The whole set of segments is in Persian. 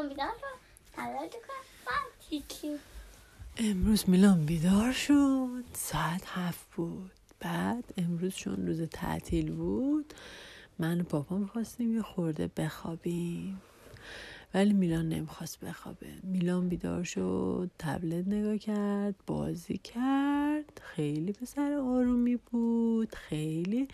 بیدار امروز میلان بیدار شد. ساعت هفت بود. بعد امروز چون روز تعطیل بود من و پاپا می‌خواستیم یه خورده بخوابیم. ولی میلان نمی‌خواست بخوابه. میلان بیدار شد تبلت نگاه کرد بازی کرد. خیلی پسر آرومی بود. خیلی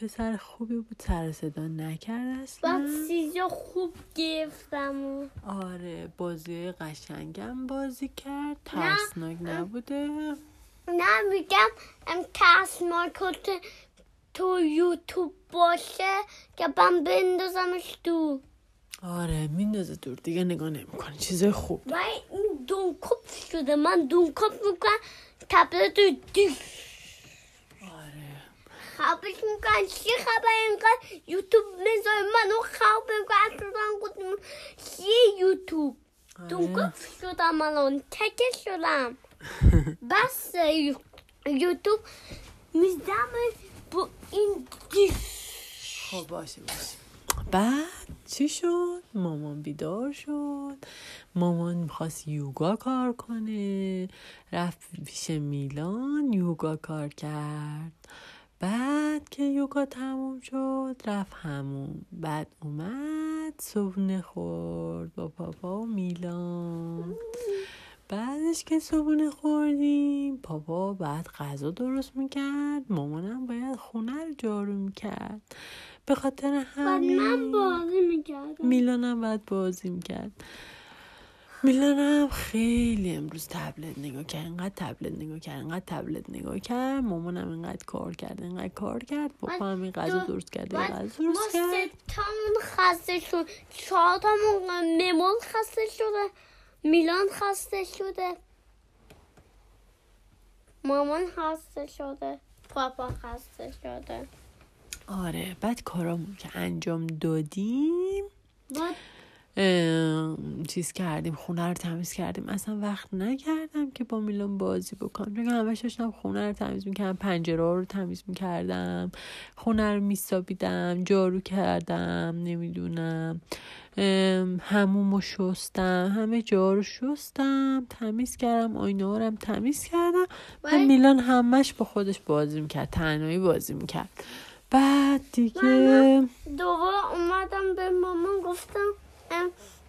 پسر خوبی بود. سر صدا نکرد بعد اصلا سیزا خوب گرفتم و آره بازی قشنگم بازی کرد. ترسناک نبوده. نه میگم ام ترسناک تو یوتیوب باشه که من بندازمش تو. آره میندازه دور. دیگه نگاه نمی‌کنه. چیزای خوب. و این دونکوب شده. من دونکوب می‌کنم تبلت رو دیش خبش می‌کنن چی خبر اینقدر یوتیوب می‌ذاره منو خواب می‌کنن شدن گفتم چیه یوتیوب دونکوب آره. شدم الان تکه شدم بس یوتیوب می‌زدم با این خب باشه باشه بعد چی شد مامان بیدار شد مامان می‌خواست یوگا کار کنه رفت پیش میلان یوگا کار کرد بعد که یوگا تموم شد رفت همون. بعد اومد صبحونه خورد با پاپا و میلان. بعدش که صبحونه خوردیم پاپا بعد غذا درست می‌کرد مامانم باید خونه رو جارو می‌کرد. به خاطر همین من بازی می‌کردم. میلانم بعد بازی می‌کرد. میلانم خیلی امروز تبلت نگاه کرد. انقدر تبلت نگاه کرد. انقدر تبلت نگاه کرد. مامانم انقدر کار کرد. انقدر کار کرد. پاپا هم این غذا درست کرد. غذا ما درست کرد. سه تامون خسته شد. چهار تامون ممون خسته شده. میلان خسته شده. مامان خسته شده. پاپا خسته شده. آره. بعد کارامون که انجام دادیم. بعد چیز کردیم خونه رو تمیز کردیم. اصلا وقت نکردم که با میلان بازی بکنم. چون همش داشتم خونه رو تمیز می‌کردم پنجره رو تمیز می‌کردم خونه رو میسابیدم جارو کردم نمی‌دونم. هموم رو شستم همه جا رو شستم تمیز کردم آینه هم تمیز کردم. و میلان همش با خودش بازی می‌کرد تنهایی بازی می‌کرد. بعد دیگه دوباره اومدم به مامان گفتم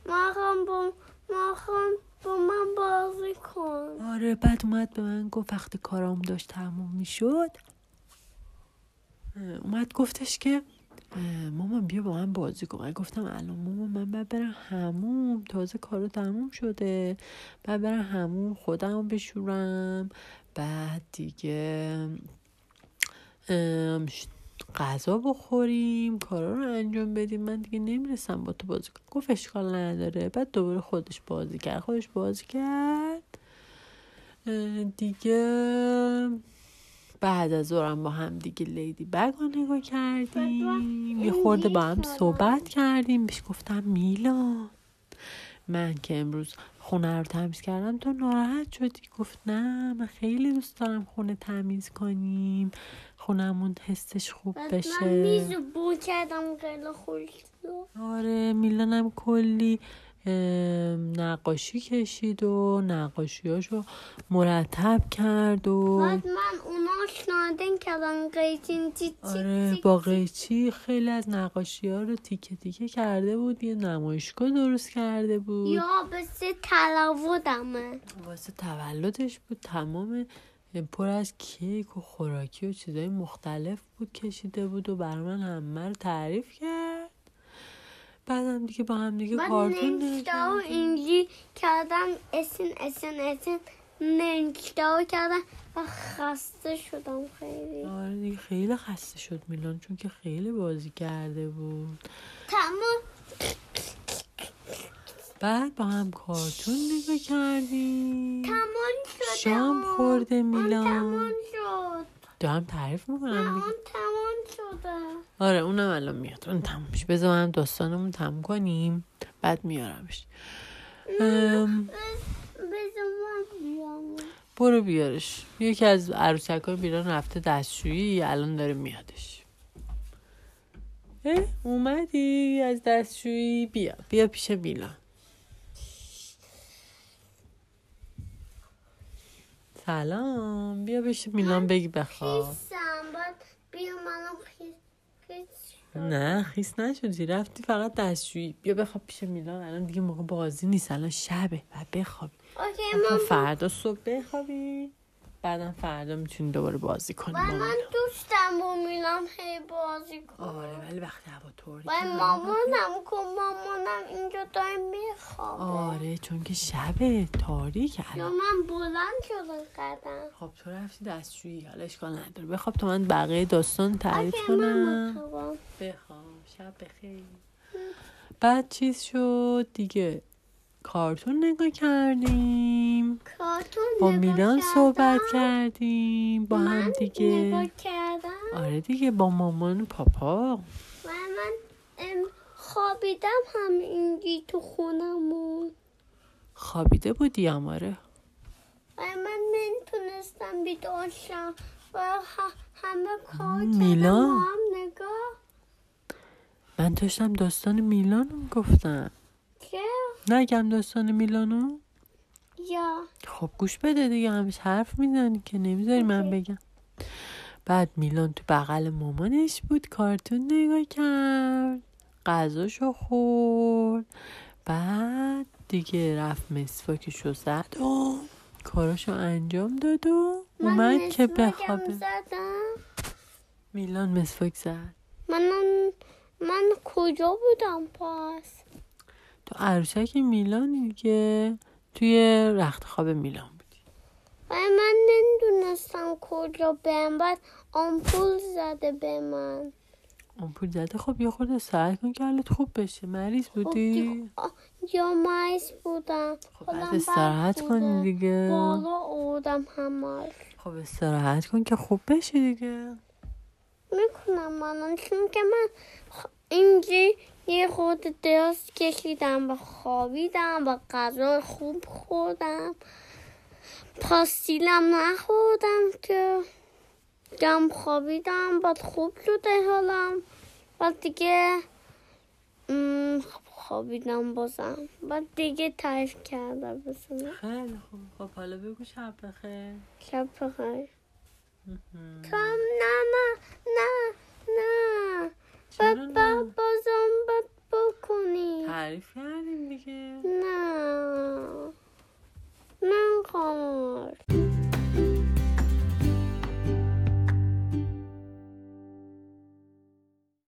مامان با مامان با من بازی کن. آره بعد اومد به من گفت وقتی کارام داشت تموم می‌شد. اومد گفتش که مامان بیا با من بازی کن. من گفتم الان مامان من باید برم هموم تازه کارو تموم شده. بعد برم هموم خودم بشورم. بعد دیگه غذا بخوریم کارا رو انجام بدیم. من دیگه نمی‌رسم با تو بازی کنم. گفت اشکال نداره. بعد دوباره خودش بازی کرد. خودش بازی کرد. دیگه بعد از ظهرم با هم دیگه لیدی بگ رو نگاه کردیم. یه خورده با هم صحبت کردیم. بهش گفتم میلان من که امروز خونه رو تمیز کردم. تو ناراحت شدی؟ گفت نه من خیلی دوست دارم خونه تمیز کنیم. خونمون حسش خوب بعد من بشه. میزو بو کردم خیلی خوش. آره میلانم کلی نقاشی کشید و نقاشیاشو مرتب کرد و بعد من اوناش نادن کردم قیچین چی آره با قیچی خیلی از نقاشی ها رو تیکه تیکه کرده بود یه نمایشگاه درست کرده بود. یا به سه تلاودمه واسه تولدش بود تمام پر از کیک و خوراکی و چیزای مختلف بود کشیده بود و بر من همه رو تعریف کرد. بعدم دیگه با هم دیگه بعد کارتون نگاه. اینجی کردم اسن اسن ننشته و کردم و خسته شدم خیلی. آره دیگه خیلی خسته شد میلان چون که خیلی بازی کرده بود. تمام بعد با هم کارتون نگاه کردیم. تمام شده شام. خورده میلان. تمام شد. دارم تعریف می‌کنم دیگه. تمام شده آره اونم الان میاد. اون تموم میشه بذار هم داستانمون تموم کنیم. بعد میارمش. ام، برو بیارش. یکی از عروسک های بیران رفته دستشویی الان داره میادش. اومدی. از دستشویی بیا. بیا پیش میلان. سلام. بیا بشه میلان بگی بخواب. بیا منم خیس خیس شدم. نه خیس نشدی. رفتی فقط دستشویی. بیا بخواب پیش میلان. الان دیگه موقع بازی نیست. الان شبه. و بخوابی. فردا صبح بخوابی. بعدم فردا می‌تونی دوباره بازی کنی و من میلان. دوستم با میلان هی بازی کنم آره ولی وقتی هوا طوری و مامانم کن مامانم اینجا داره میخوابه. آره چون که شبه تاریک یا الان من بلند شده قدم. خب تو رفتی دستشویی حالا اشکال نداره. بخواب تا من بقیه داستان تعریف من کنم بخواب شب بخیر. بعد چیز شد دیگه. کارتون نگاه کردیم. با میلان. صحبت کردیم با هم دیگه. آره دیگه با مامان و پاپا. و من خوابیدم هم اینجی تو خونمون. خوابیده بودی آره و من نمی‌تونستم بیدار شم. و همه کار میلان. هم نگاه. من داشتم داستان میلانو گفتم که نگم داستان میلانو. یا خب گوش بده دیگه همیشه حرف می‌زنی که نمی‌ذاری من. بگم. بعد میلان تو بغل مامانش بود کارتون نگاه کرد غذاشو خورد. بعد دیگه رفت مسواکشو زد و کاراشو انجام داد و اومد که بخوابه زدم. میلان مسواک زد. من من کجا بودم پس؟ تو عروسک میلانی دیگه. توی رخت خواب میلان بودی. و من نمی‌دونستم کجا برم. بعد آمپول زده به من. آمپول زده؟ خب یه خورده سعی کن که حالت خوب بشه. مریض خب بودی؟ یا مایز بودم. خب استراحت. کن دیگه. بالا آوردم همش خب استراحت کن که خوب بشی دیگه. می‌کنم منم چون که من اینجی یه خود دراز کشیدم و خوابیدم و غذا خوب خوردم. پاستیلم نخوردم که دم خوابیدم بعد خوب شده حالم. بعد دیگه خوابیدم بازم. بعد دیگه تعریف کردم بسنم خیلی خوب. خب حالا بگو شب بخیر. شب بخیر. کام نه نه نه نه چرا با نه؟ بازم باید بکنی تعریف